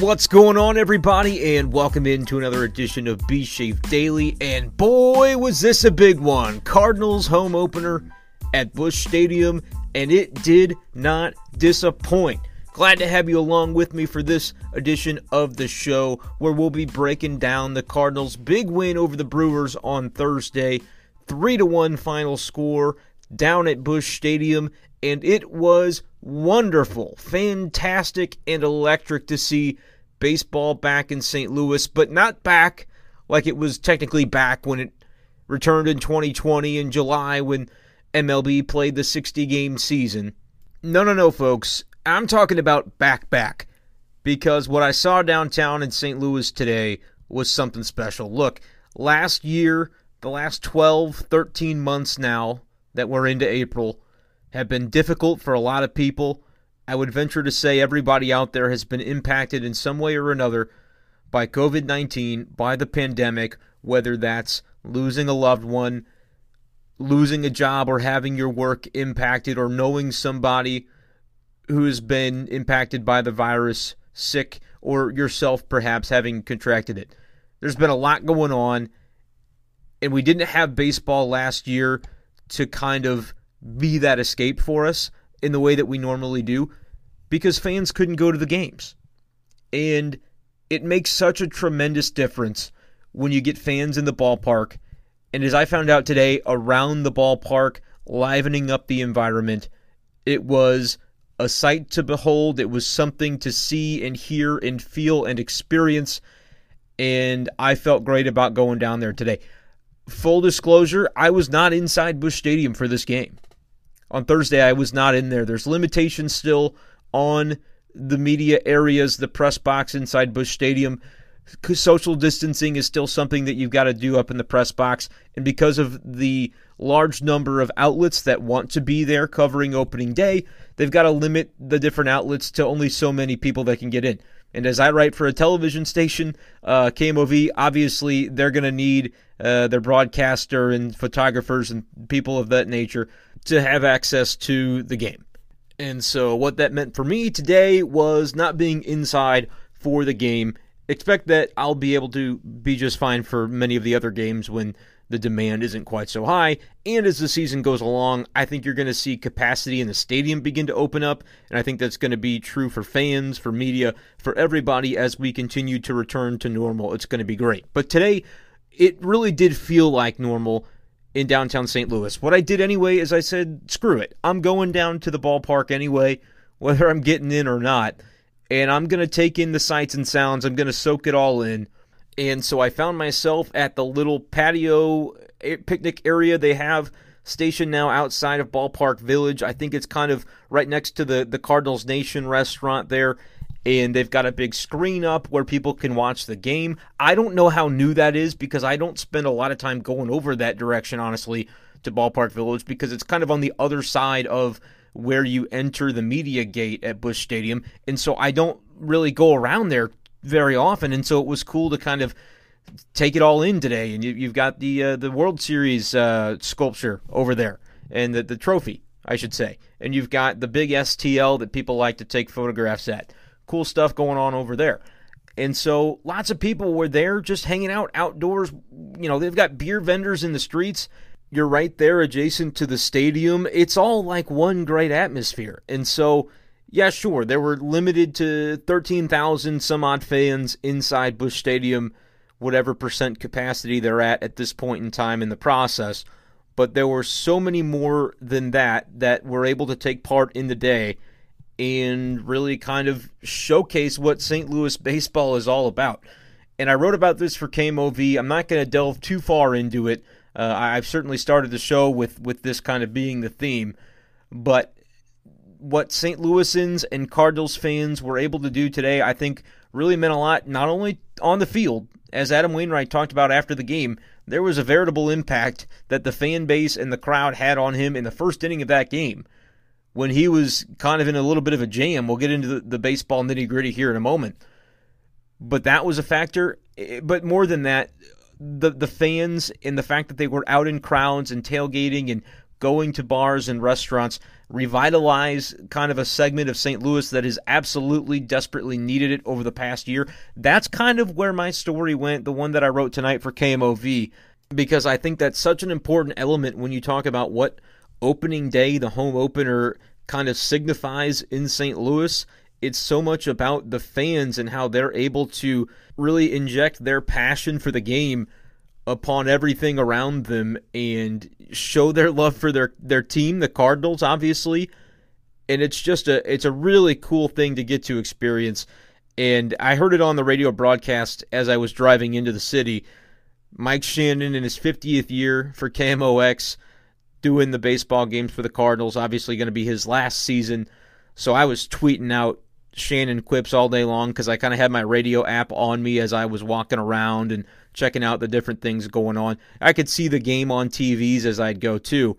What's going on, everybody, and welcome into another edition of B Shave Daily. And boy, was this a big one! Cardinals home opener at Busch Stadium, and it did not disappoint. Glad to have you along with me for this edition of the show, where we'll be breaking down the Cardinals' big win over the Brewers on Thursday, three to one final score down at Busch Stadium, and it was wonderful, fantastic, and electric to see baseball back in St. Louis, but not back like it was technically back when it returned in 2020 in July when MLB played the 60 game season. No, no, no, folks. I'm talking about back back because what I saw downtown in St. Louis today was something special. Look, last year, the last 12, 13 months now that we're into April, have been difficult for a lot of people. I would venture to say everybody out there has been impacted in some way or another by COVID 19, by the pandemic, whether that's losing a loved one, losing a job, or having your work impacted, or knowing somebody who has been impacted by the virus, sick, or yourself perhaps having contracted it. There's been a lot going on, and we didn't have baseball last year to kind of be that escape for us in the way that we normally do because fans couldn't go to the games. And it makes such a tremendous difference when you get fans in the ballpark. And as I found out today, around the ballpark, livening up the environment, it was a sight to behold. It was something to see and hear and feel and experience. And I felt great about going down there today. Full disclosure, I was not inside Busch Stadium for this game on Thursday, I was not in there. There's limitations still on the media areas, the press box inside Busch Stadium. Social distancing is still something that you've got to do up in the press box. And because of the large number of outlets that want to be there covering opening day, they've got to limit the different outlets to only so many people that can get in. And as I write for a television station, uh, KMOV, obviously they're going to need uh, their broadcaster and photographers and people of that nature to have access to the game. And so, what that meant for me today was not being inside for the game. Expect that I'll be able to be just fine for many of the other games when the demand isn't quite so high. And as the season goes along, I think you're going to see capacity in the stadium begin to open up. And I think that's going to be true for fans, for media, for everybody as we continue to return to normal. It's going to be great. But today, it really did feel like normal in downtown St. Louis. What I did anyway is I said, screw it. I'm going down to the ballpark anyway, whether I'm getting in or not. And I'm going to take in the sights and sounds. I'm going to soak it all in. And so I found myself at the little patio picnic area they have stationed now outside of Ballpark Village. I think it's kind of right next to the, the Cardinals Nation restaurant there and they've got a big screen up where people can watch the game. I don't know how new that is because I don't spend a lot of time going over that direction, honestly, to Ballpark Village because it's kind of on the other side of where you enter the media gate at Busch Stadium. And so I don't really go around there very often. And so it was cool to kind of take it all in today. And you, have got the uh, the World Series uh, sculpture over there and the, the trophy, I should say. And you've got the big STL that people like to take photographs at cool stuff going on over there. And so lots of people were there just hanging out outdoors. You know, they've got beer vendors in the streets. You're right there adjacent to the stadium. It's all like one great atmosphere. And so, yeah, sure, there were limited to 13,000 some odd fans inside Busch Stadium, whatever percent capacity they're at at this point in time in the process. But there were so many more than that that were able to take part in the day and really kind of showcase what St. Louis baseball is all about. And I wrote about this for KMOV. I'm not going to delve too far into it. Uh, I've certainly started the show with, with this kind of being the theme. But what St. Louisans and Cardinals fans were able to do today, I think, really meant a lot, not only on the field, as Adam Wainwright talked about after the game, there was a veritable impact that the fan base and the crowd had on him in the first inning of that game when he was kind of in a little bit of a jam. We'll get into the, the baseball nitty gritty here in a moment. But that was a factor. But more than that, the the fans and the fact that they were out in crowds and tailgating and going to bars and restaurants, revitalize kind of a segment of St. Louis that has absolutely desperately needed it over the past year. That's kind of where my story went, the one that I wrote tonight for KMOV, because I think that's such an important element when you talk about what opening day, the home opener, kind of signifies in St. Louis. It's so much about the fans and how they're able to really inject their passion for the game upon everything around them and show their love for their their team, the Cardinals, obviously. And it's just a it's a really cool thing to get to experience. And I heard it on the radio broadcast as I was driving into the city. Mike Shannon in his 50th year for KMOX doing the baseball games for the Cardinals. Obviously, going to be his last season. So I was tweeting out Shannon quips all day long because I kind of had my radio app on me as I was walking around and checking out the different things going on. I could see the game on TVs as I'd go too,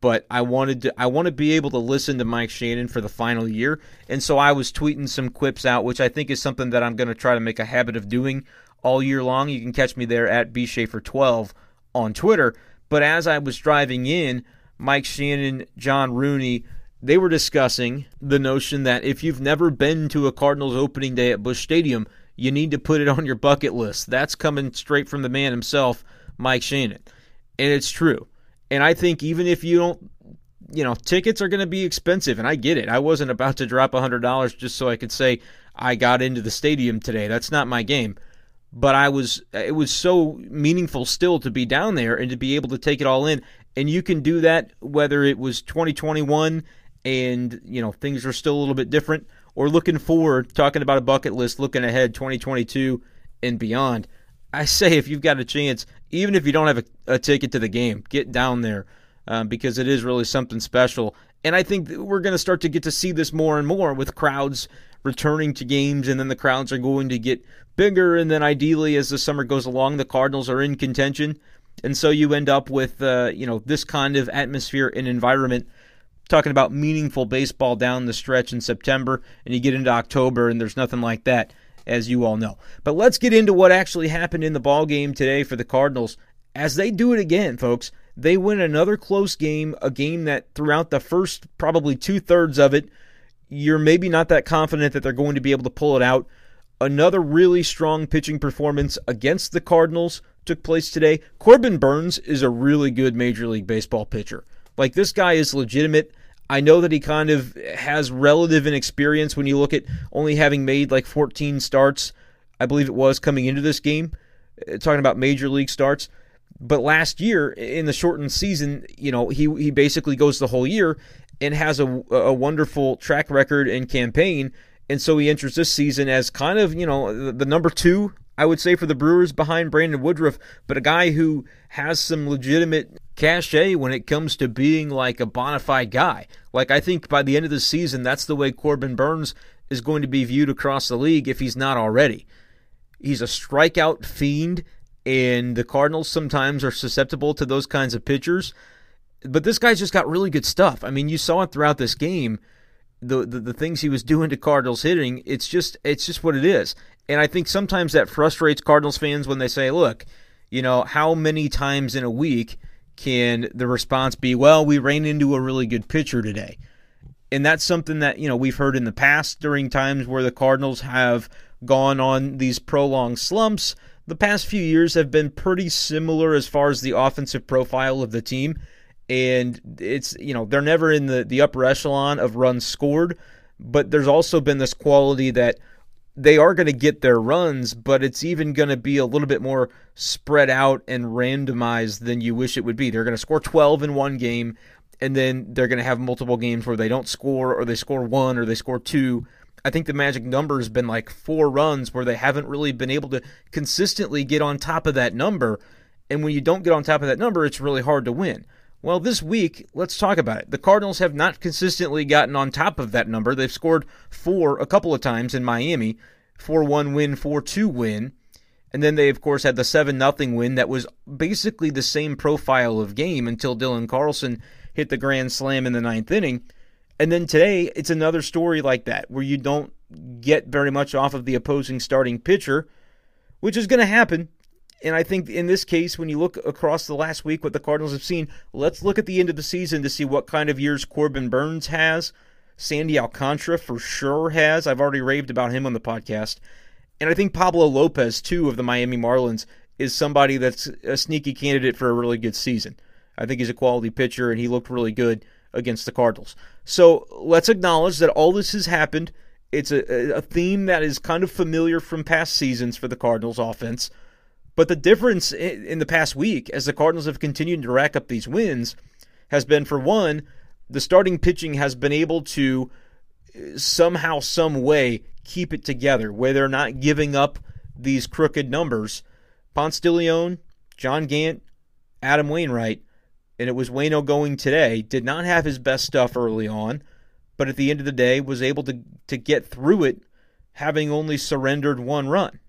but I wanted to I want to be able to listen to Mike Shannon for the final year, and so I was tweeting some quips out, which I think is something that I'm going to try to make a habit of doing all year long. You can catch me there at bschaefer12 on Twitter. But as I was driving in, Mike Shannon, John Rooney, they were discussing the notion that if you've never been to a Cardinals opening day at Busch Stadium, you need to put it on your bucket list. That's coming straight from the man himself, Mike Shannon. And it's true. And I think even if you don't, you know, tickets are going to be expensive, and I get it. I wasn't about to drop $100 just so I could say I got into the stadium today. That's not my game but I was it was so meaningful still to be down there and to be able to take it all in. And you can do that whether it was 2021 and you know things are still a little bit different, or looking forward, talking about a bucket list, looking ahead 2022 and beyond. I say if you've got a chance, even if you don't have a, a ticket to the game, get down there um, because it is really something special. And I think we're going to start to get to see this more and more with crowds returning to games, and then the crowds are going to get bigger. And then ideally, as the summer goes along, the Cardinals are in contention. And so you end up with, uh, you know, this kind of atmosphere and environment. Talking about meaningful baseball down the stretch in September, and you get into October, and there's nothing like that, as you all know. But let's get into what actually happened in the ball game today for the Cardinals, as they do it again, folks. They win another close game, a game that throughout the first probably two thirds of it, you're maybe not that confident that they're going to be able to pull it out. Another really strong pitching performance against the Cardinals took place today. Corbin Burnes is a really good Major League Baseball pitcher. Like, this guy is legitimate. I know that he kind of has relative inexperience when you look at only having made like 14 starts, I believe it was, coming into this game, uh, talking about Major League starts. But last year in the shortened season, you know, he he basically goes the whole year and has a, a wonderful track record and campaign. And so he enters this season as kind of, you know, the, the number two, I would say, for the Brewers behind Brandon Woodruff, but a guy who has some legitimate cachet when it comes to being like a bona fide guy. Like, I think by the end of the season, that's the way Corbin Burnes is going to be viewed across the league if he's not already. He's a strikeout fiend and the Cardinals sometimes are susceptible to those kinds of pitchers. But this guy's just got really good stuff. I mean, you saw it throughout this game. The, the, the things he was doing to Cardinals hitting, it's just it's just what it is. And I think sometimes that frustrates Cardinals fans when they say, "Look, you know, how many times in a week can the response be, well, we ran into a really good pitcher today?" And that's something that, you know, we've heard in the past during times where the Cardinals have gone on these prolonged slumps the past few years have been pretty similar as far as the offensive profile of the team. And it's, you know, they're never in the, the upper echelon of runs scored, but there's also been this quality that they are going to get their runs, but it's even going to be a little bit more spread out and randomized than you wish it would be. They're going to score 12 in one game, and then they're going to have multiple games where they don't score, or they score one, or they score two I think the magic number has been like four runs where they haven't really been able to consistently get on top of that number. And when you don't get on top of that number, it's really hard to win. Well, this week, let's talk about it. The Cardinals have not consistently gotten on top of that number. They've scored four a couple of times in Miami 4 1 win, 4 2 win. And then they, of course, had the 7 0 win that was basically the same profile of game until Dylan Carlson hit the grand slam in the ninth inning. And then today, it's another story like that where you don't get very much off of the opposing starting pitcher, which is going to happen. And I think in this case, when you look across the last week, what the Cardinals have seen, let's look at the end of the season to see what kind of years Corbin Burnes has. Sandy Alcantara for sure has. I've already raved about him on the podcast. And I think Pablo Lopez, too, of the Miami Marlins, is somebody that's a sneaky candidate for a really good season. I think he's a quality pitcher, and he looked really good against the Cardinals. So let's acknowledge that all this has happened. It's a, a theme that is kind of familiar from past seasons for the Cardinals offense. But the difference in the past week, as the Cardinals have continued to rack up these wins, has been for one, the starting pitching has been able to uh, somehow, some way keep it together, where they're not giving up these crooked numbers. Ponce de Leon, John Gant, Adam Wainwright, and it was Wayno going today, did not have his best stuff early on, but at the end of the day was able to, to get through it having only surrendered one run.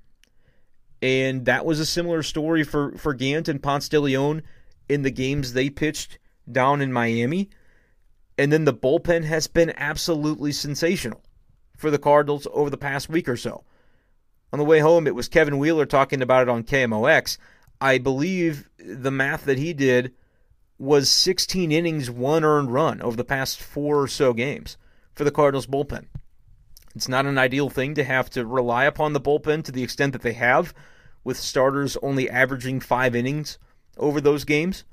And that was a similar story for, for Gant and Ponce de Leon in the games they pitched down in Miami. And then the bullpen has been absolutely sensational for the Cardinals over the past week or so. On the way home, it was Kevin Wheeler talking about it on KMOX. I believe the math that he did was 16 innings, one earned run over the past four or so games for the Cardinals bullpen. It's not an ideal thing to have to rely upon the bullpen to the extent that they have, with starters only averaging five innings over those games.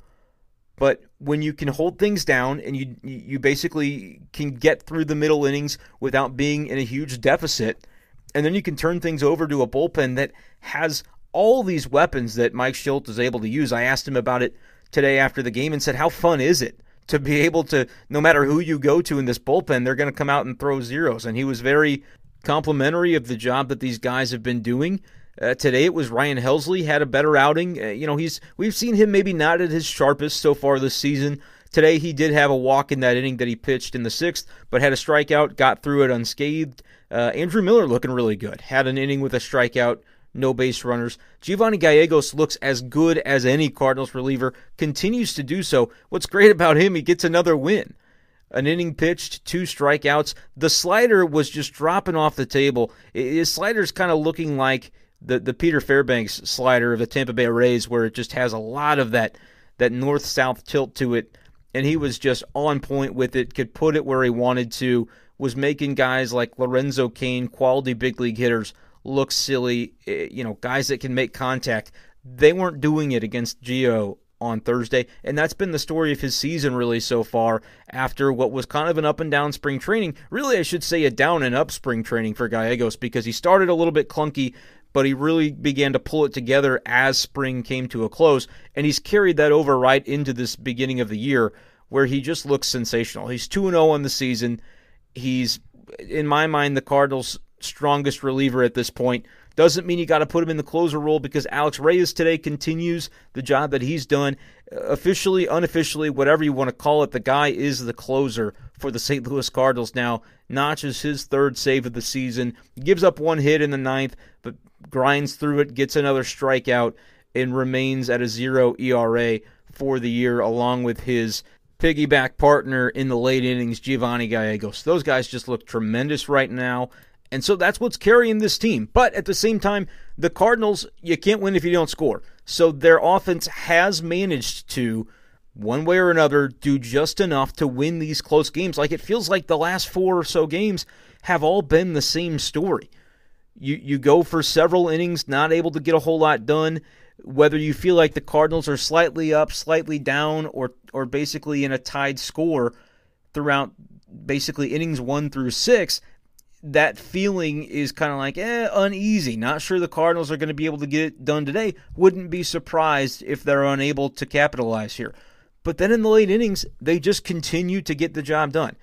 But when you can hold things down and you you basically can get through the middle innings without being in a huge deficit, and then you can turn things over to a bullpen that has all these weapons that Mike Shildt is able to use. I asked him about it today after the game and said, "How fun is it to be able to, no matter who you go to in this bullpen, they're going to come out and throw zeros. And he was very complimentary of the job that these guys have been doing. Uh, today it was Ryan Helsley had a better outing. Uh, you know, he's we've seen him maybe not at his sharpest so far this season. Today he did have a walk in that inning that he pitched in the sixth, but had a strikeout, got through it unscathed. Uh, Andrew Miller looking really good. Had an inning with a strikeout no base runners. Giovanni Gallegos looks as good as any Cardinals reliever, continues to do so. What's great about him, he gets another win. An inning pitched, two strikeouts. The slider was just dropping off the table. His slider's kind of looking like the, the Peter Fairbanks slider of the Tampa Bay Rays, where it just has a lot of that, that north south tilt to it. And he was just on point with it, could put it where he wanted to, was making guys like Lorenzo Cain, quality big league hitters, look silly. Eh, you know, guys that can make contact. They weren't doing it against Geo on Thursday, and that's been the story of his season really so far. After what was kind of an up and down spring training, really I should say a down and up spring training for Gallegos because he started a little bit clunky, but he really began to pull it together as spring came to a close, and he's carried that over right into this beginning of the year where he just looks sensational. He's 2 0 on the season. He's in my mind the Cardinals strongest reliever at this point. Doesn't mean you got to put him in the closer role because Alex Reyes today continues the job that he's done. Officially, unofficially, whatever you want to call it, the guy is the closer for the St. Louis Cardinals now. Notches his third save of the season. Gives up one hit in the ninth, but grinds through it, gets another strikeout, and remains at a zero ERA for the year, along with his piggyback partner in the late innings, Giovanni Gallegos. Those guys just look tremendous right now. And so that's what's carrying this team. But at the same time, the Cardinals, you can't win if you don't score. So their offense has managed to, one way or another, do just enough to win these close games. Like it feels like the last four or so games have all been the same story. You, you go for several innings, not able to get a whole lot done. Whether you feel like the Cardinals are slightly up, slightly down, or or basically in a tied score throughout basically innings one through six, that feeling is kind of like eh, uneasy. Not sure the Cardinals are going to be able to get it done today. Wouldn't be surprised if they're unable to capitalize here. But then in the late innings, they just continue to get the job done.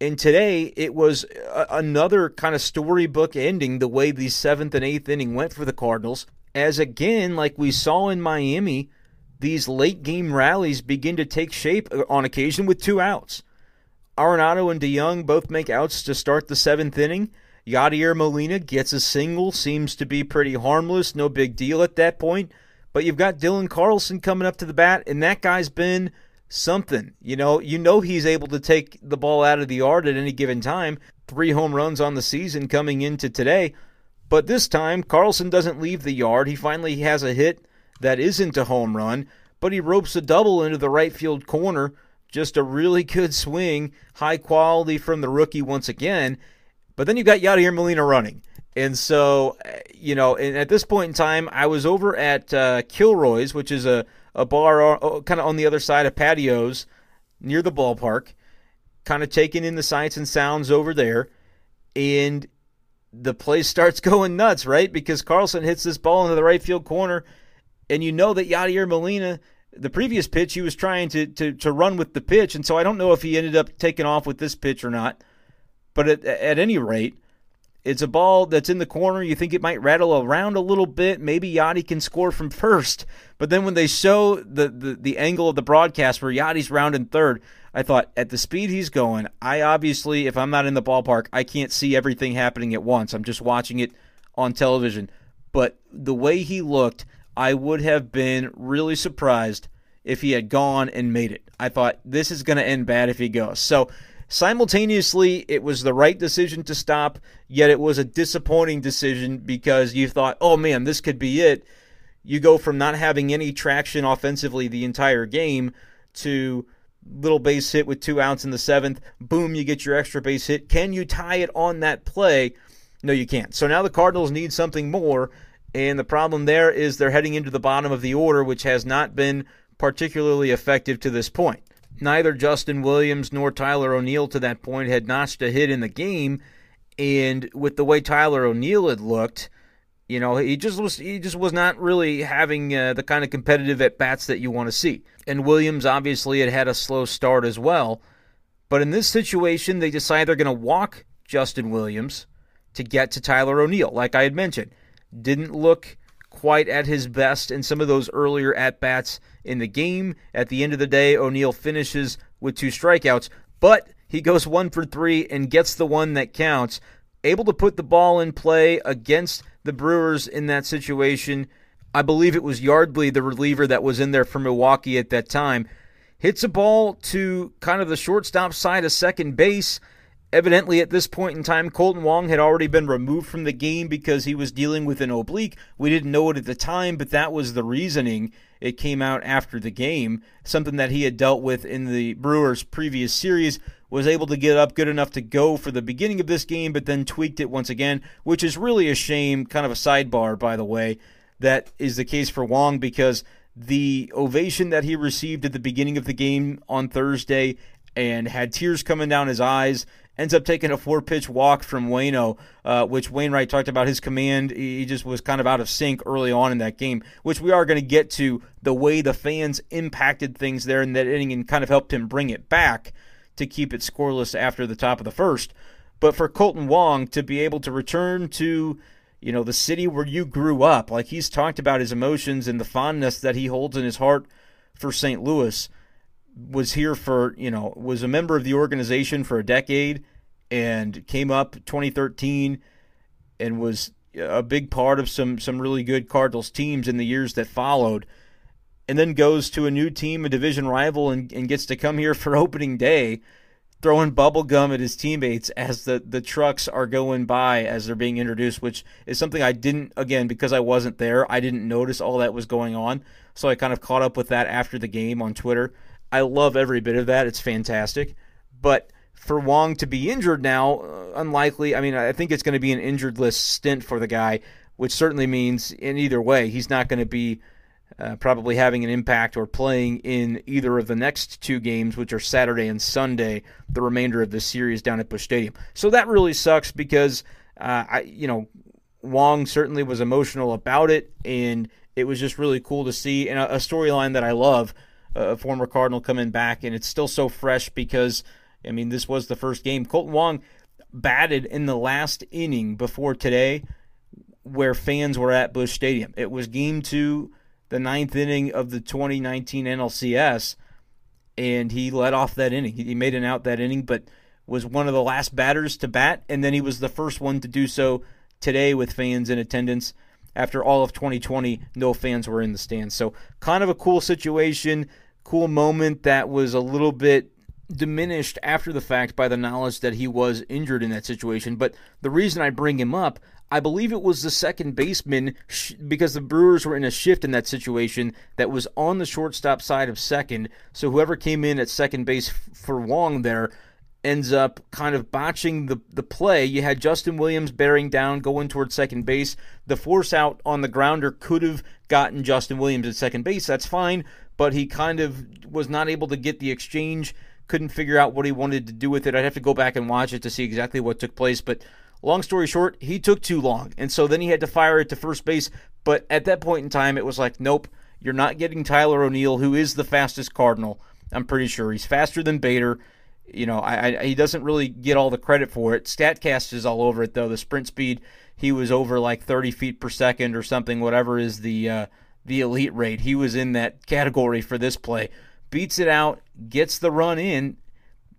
And today, it was a- another kind of storybook ending the way the seventh and eighth inning went for the Cardinals. As again, like we saw in Miami, these late game rallies begin to take shape uh, on occasion with two outs. Arenado and DeJong both make outs to start the seventh inning. Yadier Molina gets a single, seems to be pretty harmless, no big deal at that point. But you've got Dylan Carlson coming up to the bat, and that guy's been something. You know, you know he's able to take the ball out of the yard at any given time. Three home runs on the season coming into today. But this time, Carlson doesn't leave the yard. He finally has a hit that isn't a home run, but he ropes a double into the right field corner. Just a really good swing, high quality from the rookie once again. But then you've got Yadier Molina running. And so, you know, and at this point in time, I was over at uh, Kilroy's, which is a, a bar kind of on the other side of patios near the ballpark, kind of taking in the sights and sounds over there. And the place starts going nuts, right? Because Carlson hits this ball into the right field corner, and you know that Yadier Molina, the previous pitch, he was trying to, to, to run with the pitch. And so I don't know if he ended up taking off with this pitch or not. But at, at any rate, it's a ball that's in the corner. You think it might rattle around a little bit. Maybe Yadi can score from first. But then when they show the, the, the angle of the broadcast where Yadi's rounding third, I thought at the speed he's going, I obviously, if I'm not in the ballpark, I can't see everything happening at once. I'm just watching it on television. But the way he looked, I would have been really surprised if he had gone and made it. I thought this is going to end bad if he goes. So Simultaneously, it was the right decision to stop, yet it was a disappointing decision because you thought, oh man, this could be it. You go from not having any traction offensively the entire game to little base hit with two outs in the seventh. Boom, you get your extra base hit. Can you tie it on that play? No, you can't. So now the Cardinals need something more. And the problem there is they're heading into the bottom of the order, which has not been particularly effective to this point. Neither Justin Williams nor Tyler O'Neill to that point had notched a hit in the game, and with the way Tyler O'Neill had looked, you know, he just was he just was not really having uh, the kind of competitive at bats that you want to see. And Williams obviously had had a slow start as well, but in this situation, they decide they're going to walk Justin Williams to get to Tyler O'Neill. Like I had mentioned, didn't look quite at his best in some of those earlier at bats in the game. At the end of the day, O'Neill finishes with two strikeouts, but he goes one for three and gets the one that counts. Able to put the ball in play against the Brewers in that situation. I believe it was Yardley, the reliever that was in there for Milwaukee at that time. Hits a ball to kind of the shortstop side of second base Evidently, at this point in time, Kolten Wong had already been removed from the game because he was dealing with an oblique. We didn't know it at the time, but that was the reasoning. It came out after the game. Something that he had dealt with in the Brewers' previous series was able to get up good enough to go for the beginning of this game, but then tweaked it once again, which is really a shame. Kind of a sidebar, by the way. That is the case for Wong because the ovation that he received at the beginning of the game on Thursday and had tears coming down his eyes ends up taking a four pitch walk from Wayno, uh, which Wainwright talked about his command. He just was kind of out of sync early on in that game, which we are going to get to the way the fans impacted things there in that inning and kind of helped him bring it back to keep it scoreless after the top of the first. But for Kolten Wong to be able to return to you know the city where you grew up, like he's talked about his emotions and the fondness that he holds in his heart for St. Louis was here for, you know, was a member of the organization for a decade and came up 2013 and was a big part of some some really good Cardinals teams in the years that followed. And then goes to a new team, a division rival, and, and gets to come here for opening day, throwing bubble gum at his teammates as the, the trucks are going by as they're being introduced, which is something I didn't, again, because I wasn't there, I didn't notice all that was going on. So I kind of caught up with that after the game on Twitter. I love every bit of that. It's fantastic. But for Wong to be injured now, uh, unlikely. I mean, I think it's going to be an injured list stint for the guy, which certainly means in either way, he's not going to be uh, probably having an impact or playing in either of the next two games, which are Saturday and Sunday, the remainder of the series down at Busch Stadium. So that really sucks because, uh, I, you know, Wong certainly was emotional about it, and it was just really cool to see, and a, a storyline that I love a former Cardinal coming back, and it's still so fresh because, I mean, this was the first game. Kolten Wong batted in the last inning before today where fans were at Busch Stadium. It was game two, the ninth inning of the 2019 NLCS, and he led off that inning. He made an out that inning, but was one of the last batters to bat, and then he was the first one to do so today with fans in attendance after all of 2020, no fans were in the stands. So, kind of a cool situation, cool moment that was a little bit diminished after the fact by the knowledge that he was injured in that situation. But the reason I bring him up, I believe it was the second baseman sh- because the Brewers were in a shift in that situation that was on the shortstop side of second. So whoever came in at second base f- for Wong there ends up kind of botching the, the play. You had Justin Williams bearing down, going towards second base. The force out on the grounder could have gotten Justin Williams at second base. That's fine, but he kind of was not able to get the exchange, couldn't figure out what he wanted to do with it. I'd have to go back and watch it to see exactly what took place, but long story short, he took too long. And so then he had to fire it to first base, but at that point in time it was like, nope, you're not getting Tyler O'Neill, who is the fastest Cardinal. I'm pretty sure he's faster than Bader. You know, I, I, he doesn't really get all the credit for it. Statcast is all over it though. The sprint speed, he was over like 30 feet per second or something. Whatever is the uh, the elite rate, he was in that category for this play. Beats it out, gets the run in.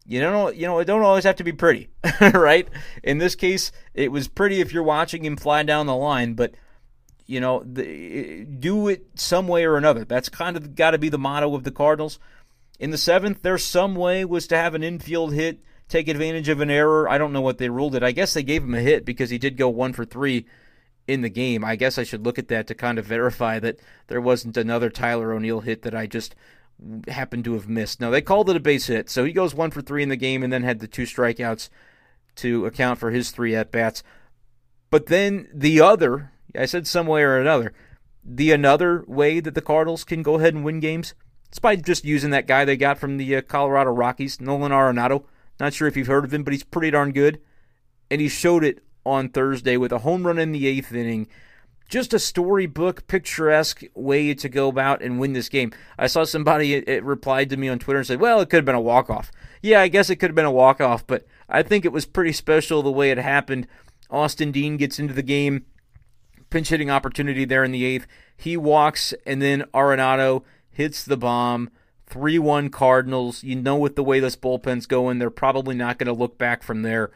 You don't, you know, it don't always have to be pretty, right? In this case, it was pretty if you're watching him fly down the line, but you know, the, do it some way or another. That's kind of got to be the motto of the Cardinals. In the seventh, their some way was to have an infield hit, take advantage of an error. I don't know what they ruled it. I guess they gave him a hit because he did go one for three in the game. I guess I should look at that to kind of verify that there wasn't another Tyler O'Neill hit that I just happened to have missed. No, they called it a base hit. So he goes one for three in the game and then had the two strikeouts to account for his three at bats. But then the other, I said some way or another, the another way that the Cardinals can go ahead and win games it's by just using that guy they got from the uh, Colorado Rockies, Nolan Arenado. Not sure if you've heard of him, but he's pretty darn good. And he showed it on Thursday with a home run in the eighth inning. Just a storybook, picturesque way to go about and win this game. I saw somebody it, it replied to me on Twitter and said, "Well, it could have been a walk off." Yeah, I guess it could have been a walk off, but I think it was pretty special the way it happened. Austin Dean gets into the game, pinch hitting opportunity there in the eighth. He walks, and then Arenado hits the bomb. 3 1 Cardinals. You know, with the way this bullpen's going, they're probably not going to look back from there.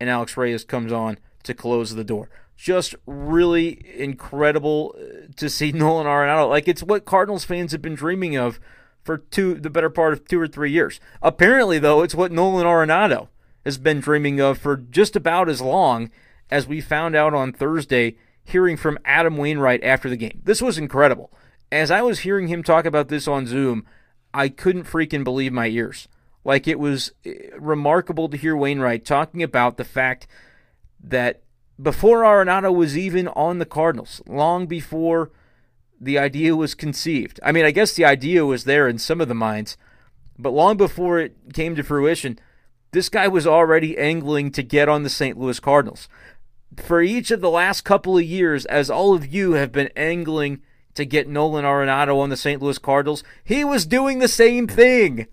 And Alex Reyes comes on to close the door. Just really incredible uh, to see Nolan Arenado. Like, it's what Cardinals fans have been dreaming of for two the better part of two or three years. Apparently, though, it's what Nolan Arenado has been dreaming of for just about as long as we found out on Thursday, hearing from Adam Wainwright after the game. This was incredible as I was hearing him talk about this on Zoom, I couldn't freaking believe my ears. Like it was eh, remarkable to hear Wainwright talking about the fact that before Arenado was even on the Cardinals, long before the idea was conceived. I mean, I guess the idea was there in some of the minds, but long before it came to fruition, this guy was already angling to get on the St. Louis Cardinals. For each of the last couple of years, as all of you have been angling to get Nolan Arenado on the St. Louis Cardinals. He was doing the same thing.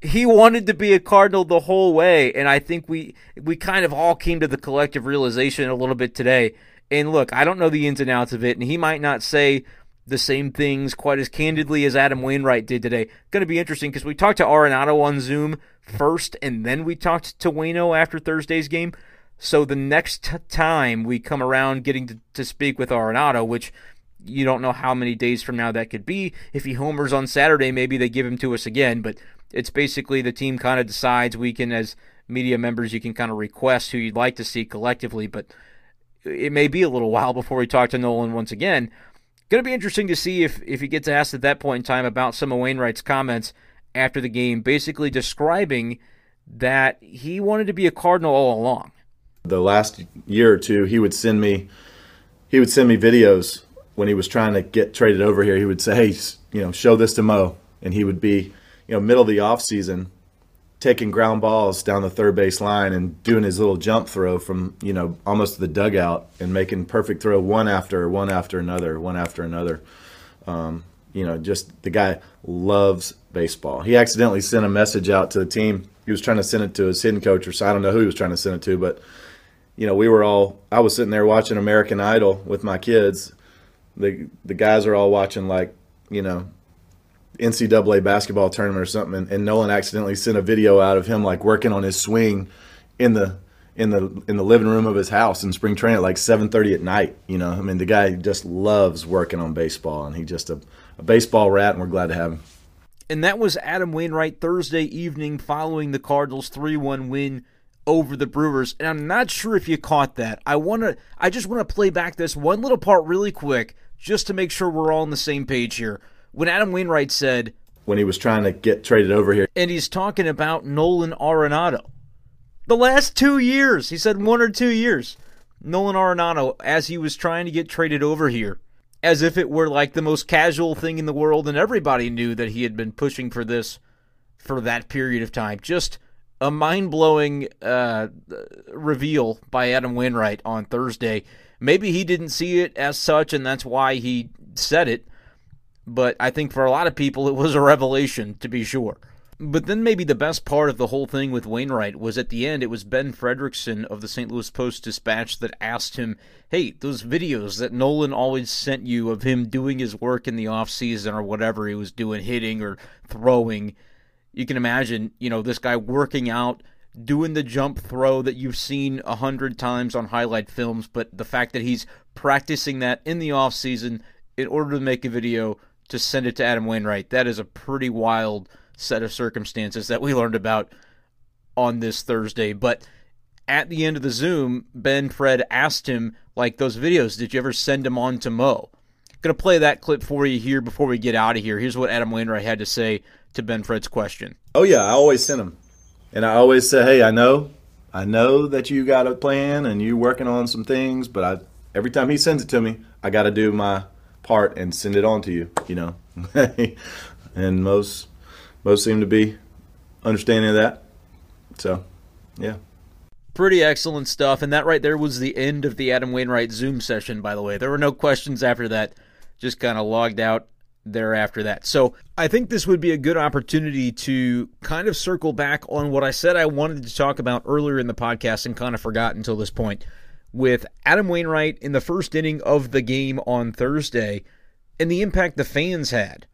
He wanted to be a Cardinal the whole way, and I think we we kind of all came to the collective realization a little bit today. And look, I don't know the ins and outs of it, and he might not say the same things quite as candidly as Adam Wainwright did today. Going to be interesting because we talked to Arenado on Zoom first, and then we talked to Wayno after Thursday's game. So the next t- time we come around getting to, to speak with Arenado, which you don't know how many days from now that could be. If he homers on Saturday, maybe they give him to us again. But it's basically the team kind of decides. We can, as media members, you can kind of request who you'd like to see collectively. But it may be a little while before we talk to Nolan once again. Going to be interesting to see if, if he gets asked at that point in time about some of Wainwright's comments after the game, basically describing that he wanted to be a Cardinal all along. The last year or two, he would send me he would send me videos when he was trying to get traded over here, he would say, "Hey, you know, show this to Mo," and he would be, you know, middle of the off season, taking ground balls down the third base line and doing his little jump throw from you know almost the dugout and making perfect throw one after one after another, one after another. Um, you know, just the guy loves baseball. He accidentally sent a message out to the team. He was trying to send it to his hitting coach, or so I don't know who he was trying to send it to, but you know, we were all. I was sitting there watching American Idol with my kids the the guys are all watching like you know NCAA basketball tournament or something, and, and Nolan accidentally sent a video out of him like working on his swing in the in the in the living room of his house in spring training at like 7:30 at night. You know, I mean, the guy just loves working on baseball, and he just a, a baseball rat, and we're glad to have him. And that was Adam Wainwright Thursday evening following the Cardinals' 3 1 win over the Brewers. And I'm not sure if you caught that. I want to I just want to play back this one little part really quick just to make sure we're all on the same page here. When Adam Wainwright said when he was trying to get traded over here and he's talking about Nolan Arenado. The last 2 years, he said one or 2 years. Nolan Arenado as he was trying to get traded over here as if it were like the most casual thing in the world and everybody knew that he had been pushing for this for that period of time. Just a mind blowing uh, reveal by Adam Wainwright on Thursday. Maybe he didn't see it as such, and that's why he said it. But I think for a lot of people, it was a revelation, to be sure. But then maybe the best part of the whole thing with Wainwright was at the end, it was Ben Frederickson of the St. Louis Post Dispatch that asked him, Hey, those videos that Nolan always sent you of him doing his work in the offseason or whatever he was doing, hitting or throwing you can imagine, you know, this guy working out, doing the jump throw that you've seen a hundred times on highlight films, but the fact that he's practicing that in the off season in order to make a video to send it to Adam Wainwright, that is a pretty wild set of circumstances that we learned about on this Thursday. But at the end of the Zoom, Ben Fred asked him, like those videos, did you ever send them on to Mo? Gonna play that clip for you here before we get out of here. Here's what Adam Wainwright had to say to Ben Fred's question. Oh yeah, I always send them, and I always say, hey, I know, I know that you got a plan and you're working on some things, but I every time he sends it to me, I got to do my part and send it on to you. You know, and most most seem to be understanding of that. So, yeah. Pretty excellent stuff. And that right there was the end of the Adam Wainwright Zoom session, by the way. There were no questions after that. Just kind of logged out there after that. So I think this would be a good opportunity to kind of circle back on what I said I wanted to talk about earlier in the podcast and kind of forgot until this point with Adam Wainwright in the first inning of the game on Thursday and the impact the fans had.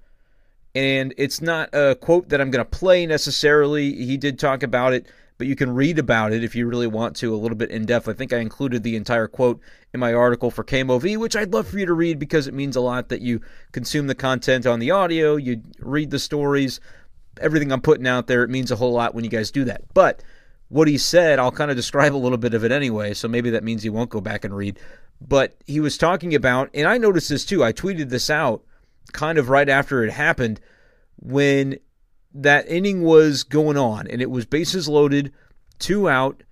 And it's not a quote that I'm going to play necessarily. He did talk about it but you can read about it if you really want to a little bit in depth. I think I included the entire quote in my article for KMOV, which I'd love for you to read because it means a lot that you consume the content on the audio, you read the stories, everything I'm putting out there. It means a whole lot when you guys do that. But what he said, I'll kind of describe a little bit of it anyway, so maybe that means you won't go back and read. But he was talking about, and I noticed this too, I tweeted this out kind of right after it happened when that inning was going on, and it was bases loaded, two out.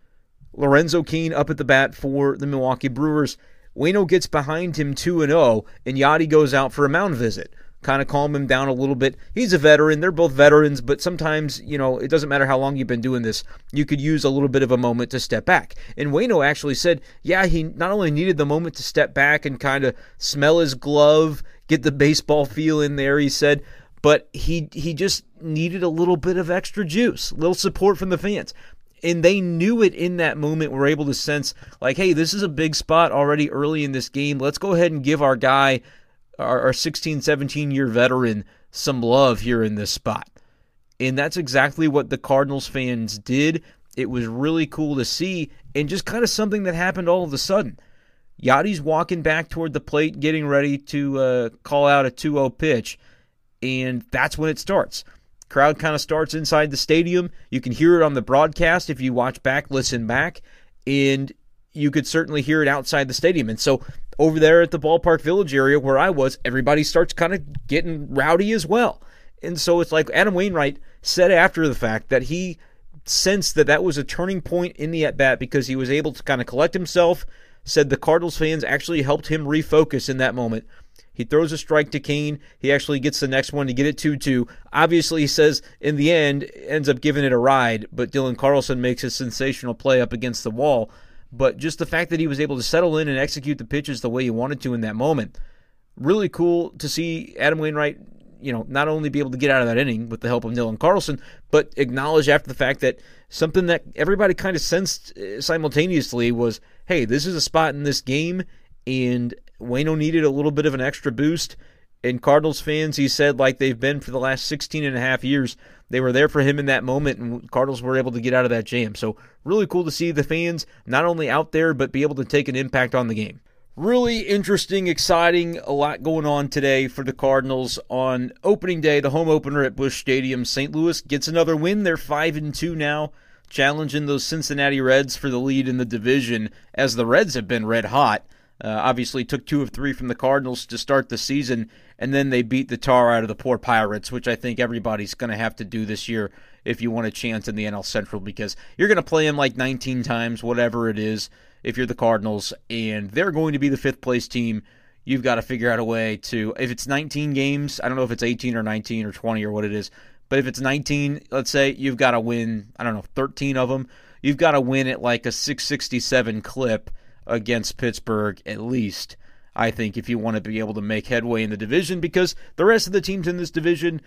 Lorenzo Cain up at the bat for the Milwaukee Brewers. Wayno gets behind him 2 and 0, and Yadi goes out for a mound visit. Kind of calm him down a little bit. He's a veteran. They're both veterans, but sometimes, you know, it doesn't matter how long you've been doing this. You could use a little bit of a moment to step back. And Wayno actually said, yeah, he not only needed the moment to step back and kind of smell his glove, get the baseball feel in there, he said, but he he just needed a little bit of extra juice, a little support from the fans. And they knew it in that moment. Were able to sense like, hey, this is a big spot already early in this game. Let's go ahead and give our guy, our, our 16, 17 year veteran, some love here in this spot. And that's exactly what the Cardinals fans did. It was really cool to see, and just kind of something that happened all of a sudden. Yadi's walking back toward the plate, getting ready to uh, call out a 2 0 pitch and that's when it starts. Crowd kind of starts inside the stadium. You can hear it on the broadcast if you watch back, listen back, and you could certainly hear it outside the stadium. And so over there at the ballpark village area where I was, everybody starts kind of getting rowdy as well. And so it's like Adam Wainwright said after the fact that he sensed that that was a turning point in the at bat because he was able to kind of collect himself. Said the Cardinals fans actually helped him refocus in that moment he throws a strike to Cain. He actually gets the next one to get it 2 2. Obviously, he says in the end, ends up giving it a ride, but Dylan Carlson makes a sensational play up against the wall. But just the fact that he was able to settle in and execute the pitches the way he wanted to in that moment, really cool to see Adam Wainwright, you know, not only be able to get out of that inning with the help of Dylan Carlson, but acknowledge after the fact that something that everybody kind of sensed uh, simultaneously was, hey, this is a spot in this game, and Wayno needed a little bit of an extra boost. And Cardinals fans, he said, like they've been for the last 16 and a half years, they were there for him in that moment, and Cardinals were able to get out of that jam. So, really cool to see the fans not only out there, but be able to take an impact on the game. Really interesting, exciting, a lot going on today for the Cardinals on opening day, the home opener at Busch Stadium. St. Louis gets another win. They're 5 and 2 now. challenging those Cincinnati Reds for the lead in the division, as the Reds have been red hot. Uh, obviously, took two of three from the Cardinals to start the season, and then they beat the tar out of the poor Pirates, which I think everybody's going to have to do this year if you want a chance in the NL Central because you're going to play them like 19 times, whatever it is, if you're the Cardinals, and they're going to be the fifth place team. You've got to figure out a way to, if it's 19 games, I don't know if it's 18 or 19 or 20 or what it is, but if it's 19, let's say, you've got to win, I don't know, 13 of them. You've got to win at like a 667 clip against Pittsburgh at least. I think if you want to be able to make headway in the division, because the rest of the teams in this division,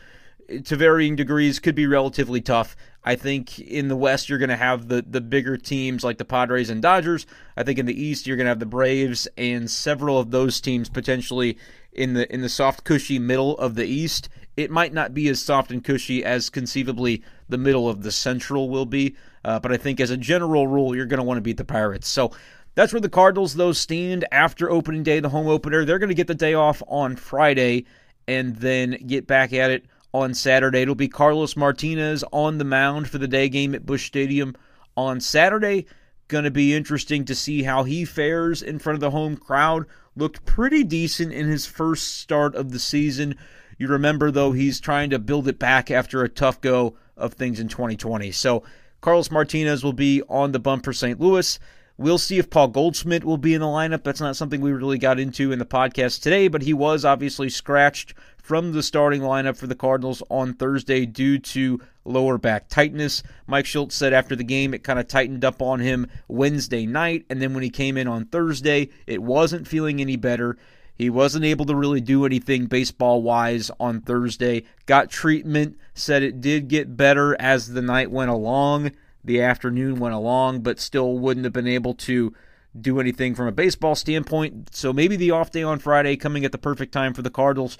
to varying degrees, could be relatively tough. I think in the West you're going to have the the bigger teams like the Padres and Dodgers. I think in the East you're going to have the Braves and several of those teams potentially in the in the soft cushy middle of the East. It might not be as soft and cushy as conceivably the middle of the Central will be, uh, but I think as a general rule you're going to want to beat the Pirates. So that's where the Cardinals, though, stand after opening day, the home opener. They're going to get the day off on Friday and then get back at it on Saturday. It'll be Carlos Martinez on the mound for the day game at Busch Stadium on Saturday. Going to be interesting to see how he fares in front of the home crowd. Looked pretty decent in his first start of the season. You remember, though, he's trying to build it back after a tough go of things in 2020. So, Carlos Martinez will be on the bump for St. Louis. We'll see if Paul Goldschmidt will be in the lineup. That's not something we really got into in the podcast today, but he was obviously scratched from the starting lineup for the Cardinals on Thursday due to lower back tightness. Mike Shildt said after the game it kind of tightened up on him Wednesday night, and then when he came in on Thursday, it wasn't feeling any better. He wasn't able to really do anything baseball wise on Thursday. Got treatment, said it did get better as the night went along the afternoon went along, but still wouldn't have been able to do anything from a baseball standpoint. So maybe the off day on Friday coming at the perfect time for the Cardinals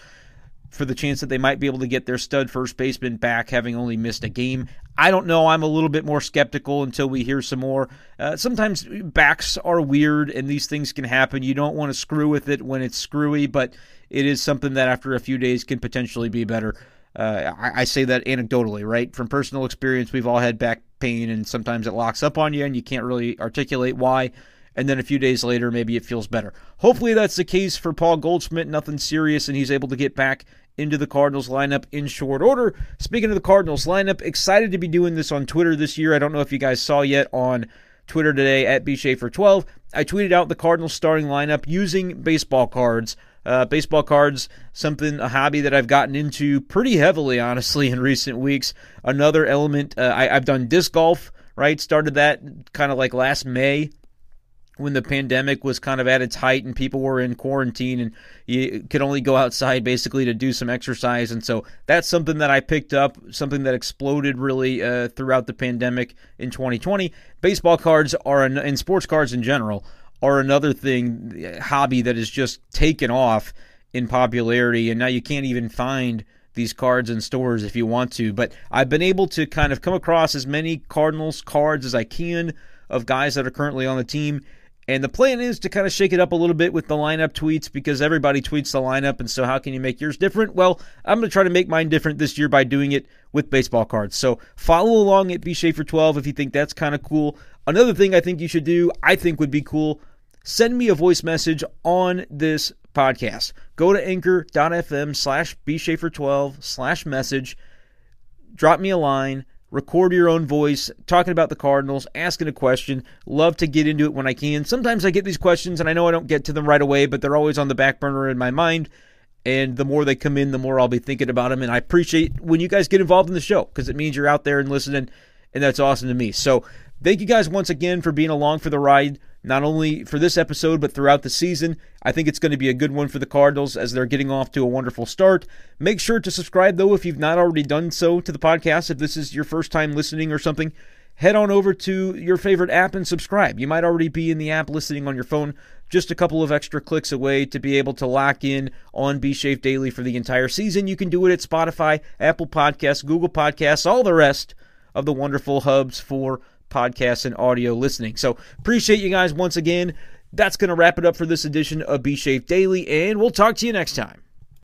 for the chance that they might be able to get their stud first baseman back, having only missed a game. I don't know. I'm a little bit more skeptical until we hear some more. Uh, sometimes backs are weird and these things can happen. You don't want to screw with it when it's screwy, but it is something that after a few days can potentially be better. Uh, I, I, say that anecdotally, right? From personal experience, we've all had back pain, and sometimes it locks up on you, and you can't really articulate why. And then a few days later, maybe it feels better. Hopefully, that's the case for Paul Goldschmidt. Nothing serious, and he's able to get back into the Cardinals lineup in short order. Speaking of the Cardinals lineup, excited to be doing this on Twitter this year. I don't know if you guys saw yet on Twitter today at bshafer12. I tweeted out the Cardinals starting lineup using baseball cards uh, baseball cards, something, a hobby that I've gotten into pretty heavily, honestly, in recent weeks. Another element, uh, I, I've done disc golf, right? Started that kind of like last May when the pandemic was kind of at its height and people were in quarantine and you could only go outside basically to do some exercise. And so that's something that I picked up, something that exploded really uh, throughout the pandemic in 2020. Baseball cards are, an, and sports cards in general, are another thing hobby that has just taken off in popularity and now you can't even find these cards in stores if you want to. But I've been able to kind of come across as many Cardinals cards as I can of guys that are currently on the team and the plan is to kind of shake it up a little bit with the lineup tweets because everybody tweets the lineup. And so, how can you make yours different? Well, I'm going to try to make mine different this year by doing it with baseball cards. So, follow along at bshafer12 if you think that's kind of cool. Another thing I think you should do, I think would be cool, send me a voice message on this podcast. Go to anchor.fm slash bshafer12 slash message. Drop me a line. Record your own voice, talking about the Cardinals, asking a question. Love to get into it when I can. Sometimes I get these questions and I know I don't get to them right away, but they're always on the back burner in my mind. And the more they come in, the more I'll be thinking about them. And I appreciate when you guys get involved in the show because it means you're out there and listening, and that's awesome to me. So thank you guys once again for being along for the ride not only for this episode, but throughout the season. I think it's going to be a good one for the Cardinals as they're getting off to a wonderful start. Make sure to subscribe, though, if you've not already done so to the podcast. If this is your first time listening or something, head on over to your favorite app and subscribe. You might already be in the app listening on your phone. Just a couple of extra clicks away to be able to lock in on B Shafe Daily for the entire season. You can do it at Spotify, Apple Podcasts, Google Podcasts, all the rest of the wonderful hubs for podcasts and audio listening. So appreciate you guys once again. That's going to wrap it up for this edition of B Shafe Daily, and we'll talk to you next time.